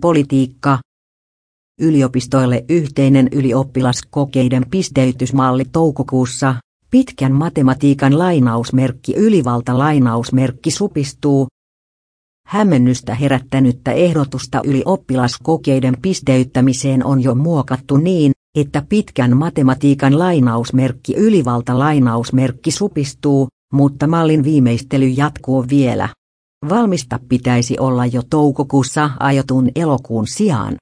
Politiikka. Yliopistoille yhteinen ylioppilaskokeiden pisteytysmalli toukokuussa. Pitkän matematiikan lainausmerkki ylivalta lainausmerkki supistuu. Hämmennystä herättänyttä ehdotusta ylioppilaskokeiden pisteyttämiseen on jo muokattu niin, että pitkän matematiikan lainausmerkki ylivalta lainausmerkki supistuu, mutta mallin viimeistely jatkuu vielä. Valmista pitäisi olla jo toukokuussa ajotun elokuun sijaan.